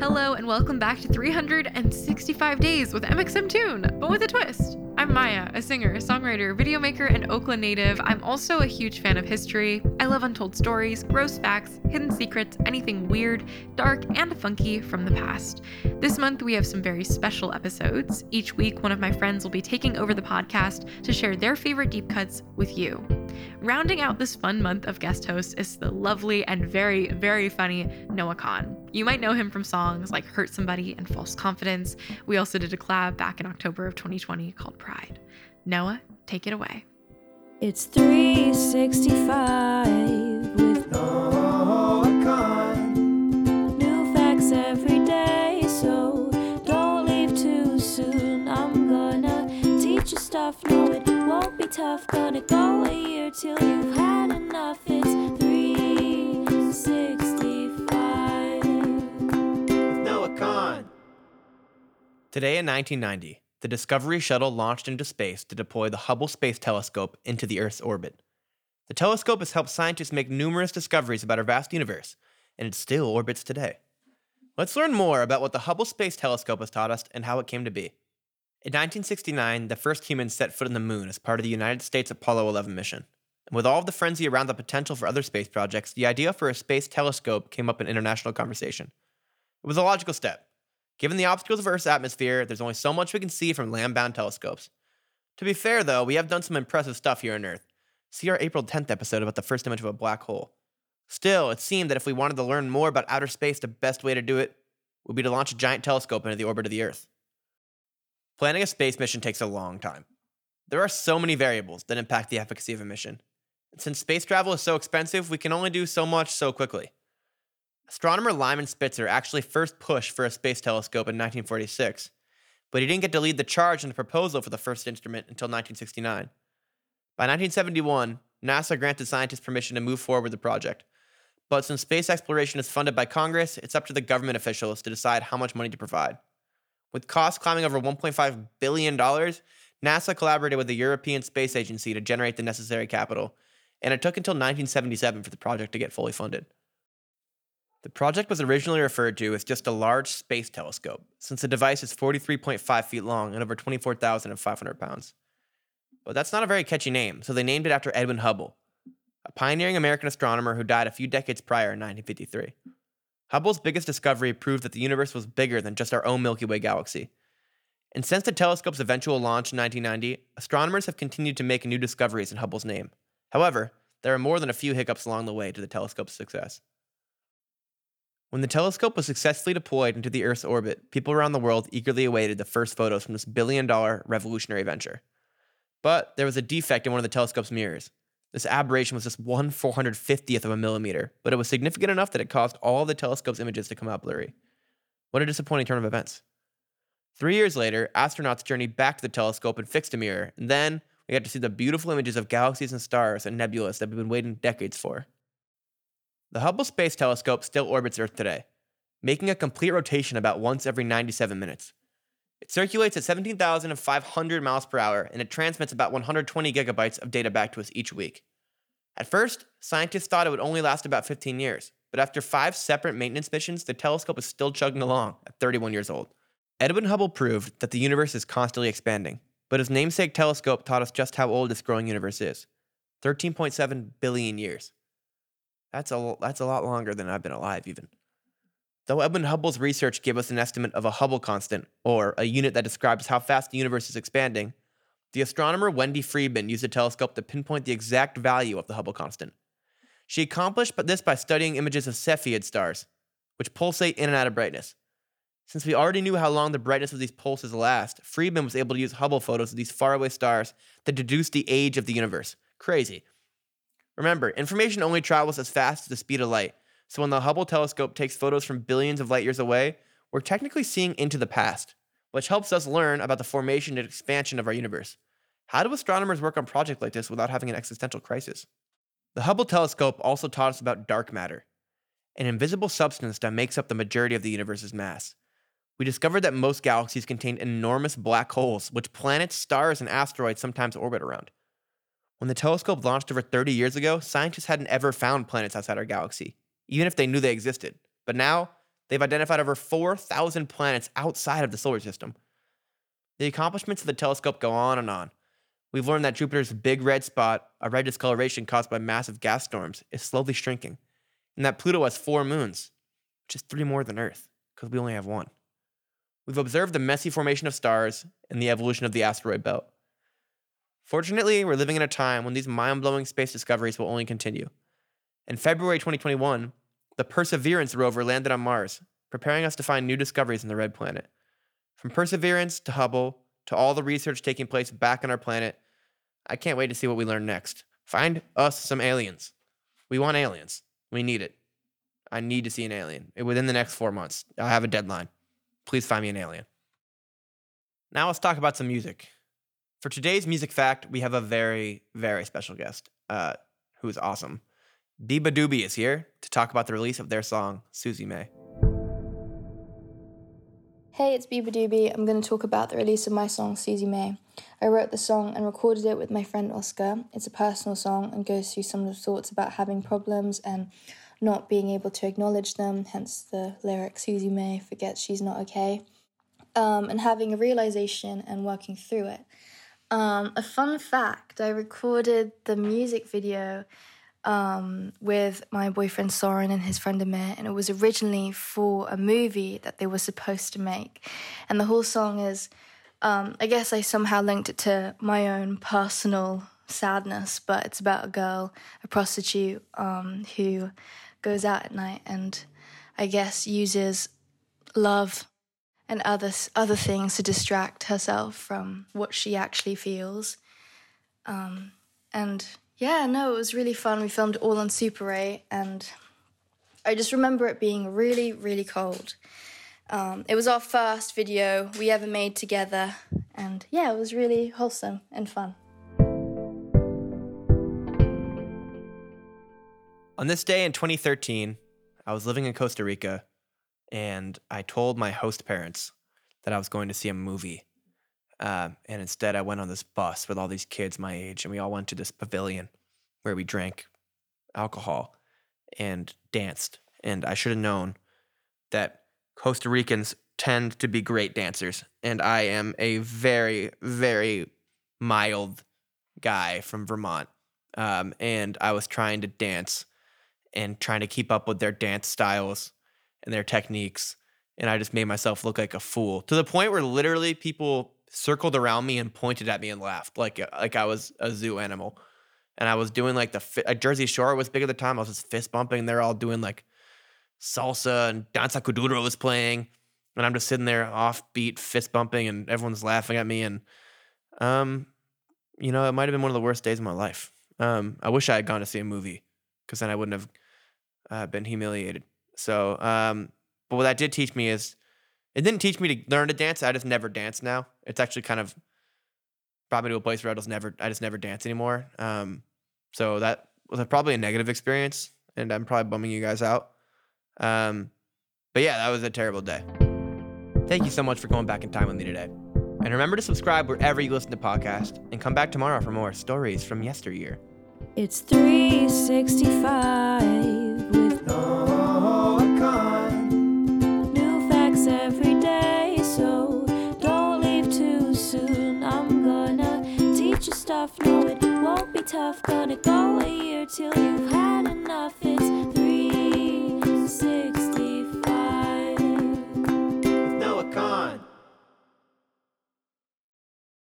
Hello, and welcome back to 365 Days with mxmtoon, but with a twist. I'm Maia, a singer, songwriter, videomaker, and Oakland native. I'm also a huge fan of history. I love untold stories, gross facts, hidden secrets, anything weird, dark, and funky from the past. This month, we have some very special episodes. Each week, one of my friends will be taking over the podcast to share their favorite deep cuts with you. Rounding out this fun month of guest hosts is the lovely and very, very funny Noah Kahan. You might know him from songs like Hurt Somebody and False Confidence. We also did a collab back in October of 2020 called Pride. Noah, take it away. It's 365 with Noah Kahan. New facts every day, so don't leave too soon. I'm gonna teach you stuff, no, it won't be tough. Gonna go a year till you've Today in 1990, the Discovery shuttle launched into space to deploy the Hubble Space Telescope into the Earth's orbit. The telescope has helped scientists make numerous discoveries about our vast universe, and it still orbits today. Let's learn more about what the Hubble Space Telescope has taught us and how it came to be. In 1969, the first humans set foot on the moon as part of the United States Apollo 11 mission. And with all of the frenzy around the potential for other space projects, the idea for a space telescope came up in international conversation. It was a logical step. Given the obstacles of Earth's atmosphere, there's only so much we can see from land bound telescopes. To be fair, though, we have done some impressive stuff here on Earth. See our April 10th episode about the first image of a black hole. Still, it seemed that if we wanted to learn more about outer space, the best way to do it would be to launch a giant telescope into the orbit of the Earth. Planning a space mission takes a long time. There are so many variables that impact the efficacy of a mission. And since space travel is so expensive, we can only do so much so quickly. Astronomer Lyman Spitzer actually first pushed for a space telescope in 1946, but he didn't get to lead the charge in the proposal for the first instrument until 1969. By 1971, NASA granted scientists permission to move forward with the project. But since space exploration is funded by Congress, it's up to the government officials to decide how much money to provide. With costs climbing over $1.5 billion, NASA collaborated with the European Space Agency to generate the necessary capital, and it took until 1977 for the project to get fully funded. The project was originally referred to as just a large space telescope, since the device is 43.5 feet long and over 24,500 pounds. But that's not a very catchy name, so they named it after Edwin Hubble, a pioneering American astronomer who died a few decades prior in 1953. Hubble's biggest discovery proved that the universe was bigger than just our own Milky Way galaxy. And since the telescope's eventual launch in 1990, astronomers have continued to make new discoveries in Hubble's name. However, there are more than a few hiccups along the way to the telescope's success. When the telescope was successfully deployed into the Earth's orbit, people around the world eagerly awaited the first photos from this billion dollar revolutionary venture. But there was a defect in one of the telescope's mirrors. This aberration was just 1 450th of a millimeter, but it was significant enough that it caused all the telescope's images to come out blurry. What a disappointing turn of events. Three years later, astronauts journeyed back to the telescope and fixed a mirror, and then we got to see the beautiful images of galaxies and stars and nebulas that we've been waiting decades for. The Hubble Space Telescope still orbits Earth today, making a complete rotation about once every 97 minutes. It circulates at 17,500 miles per hour and it transmits about 120 gigabytes of data back to us each week. At first, scientists thought it would only last about 15 years, but after five separate maintenance missions, the telescope is still chugging along at 31 years old. Edwin Hubble proved that the universe is constantly expanding, but his namesake telescope taught us just how old this growing universe is 13.7 billion years. That's a, that's a lot longer than I've been alive, even. Though Edwin Hubble's research gave us an estimate of a Hubble constant, or a unit that describes how fast the universe is expanding, the astronomer Wendy Freedman used a telescope to pinpoint the exact value of the Hubble constant. She accomplished this by studying images of Cepheid stars, which pulsate in and out of brightness. Since we already knew how long the brightness of these pulses last, Friedman was able to use Hubble photos of these faraway stars to deduce the age of the universe. Crazy. Remember, information only travels as fast as the speed of light, So when the Hubble telescope takes photos from billions of light years away, we're technically seeing into the past, which helps us learn about the formation and expansion of our universe. How do astronomers work on projects like this without having an existential crisis? The Hubble telescope also taught us about dark matter, an invisible substance that makes up the majority of the universe's mass. We discovered that most galaxies contain enormous black holes, which planets, stars, and asteroids sometimes orbit around. When the telescope launched over 30 years ago, scientists hadn't ever found planets outside our galaxy, even if they knew they existed. But now, they've identified over 4,000 planets outside of the solar system. The accomplishments of the telescope go on and on. We've learned that Jupiter's big red spot, a red discoloration caused by massive gas storms, is slowly shrinking, and that Pluto has four moons, which is three more than Earth, because we only have one. We've observed the messy formation of stars and the evolution of the asteroid belt. Fortunately, we're living in a time when these mind blowing space discoveries will only continue. In February 2021, the Perseverance rover landed on Mars, preparing us to find new discoveries in the red planet. From Perseverance to Hubble to all the research taking place back on our planet, I can't wait to see what we learn next. Find us some aliens. We want aliens. We need it. I need to see an alien within the next four months. I have a deadline. Please find me an alien. Now let's talk about some music. For today's music fact, we have a very, very special guest uh, who is awesome. beabadoobee is here to talk about the release of their song, Susie May. Hey, it's beabadoobee. I'm going to talk about the release of my song, Susie May. I wrote the song and recorded it with my friend Oscar. It's a personal song and goes through some of the thoughts about having problems and not being able to acknowledge them, hence the lyric Susie May forgets she's not okay, um, and having a realization and working through it. Um, a fun fact I recorded the music video um, with my boyfriend Soren and his friend Amir, and it was originally for a movie that they were supposed to make. And the whole song is, um, I guess I somehow linked it to my own personal sadness, but it's about a girl, a prostitute, um, who goes out at night and I guess uses love and other other things to distract herself from what she actually feels. Um, and yeah, no, it was really fun. We filmed all on Super 8, and I just remember it being really, really cold. Um, it was our first video we ever made together, and yeah, it was really wholesome and fun. On this day in 2013, I was living in Costa Rica and I told my host parents that I was going to see a movie. Um, and instead, I went on this bus with all these kids my age, and we all went to this pavilion where we drank alcohol and danced. And I should have known that Costa Ricans tend to be great dancers. And I am a very, very mild guy from Vermont. Um, and I was trying to dance and trying to keep up with their dance styles and their techniques. And I just made myself look like a fool to the point where literally people circled around me and pointed at me and laughed like like I was a zoo animal. And I was doing like the fi- Jersey Shore was big at the time. I was just fist bumping. They're all doing like salsa and danza kuduro was playing, and I'm just sitting there offbeat fist bumping, and everyone's laughing at me. And um, you know, it might have been one of the worst days of my life. Um, I wish I had gone to see a movie because then I wouldn't have uh, been humiliated. So, um, but what that did teach me is it didn't teach me to learn to dance. I just never dance now. It's actually kind of brought me to a place where I just never, I just never dance anymore. Um, so that was a, probably a negative experience, and I'm probably bumming you guys out. Um, but yeah, that was a terrible day. Thank you so much for going back in time with me today. And remember to subscribe wherever you listen to podcasts, and come back tomorrow for more stories from yesteryear. It's 365 with tough, no, it won't be tough. Gonna go a year till you've had enough.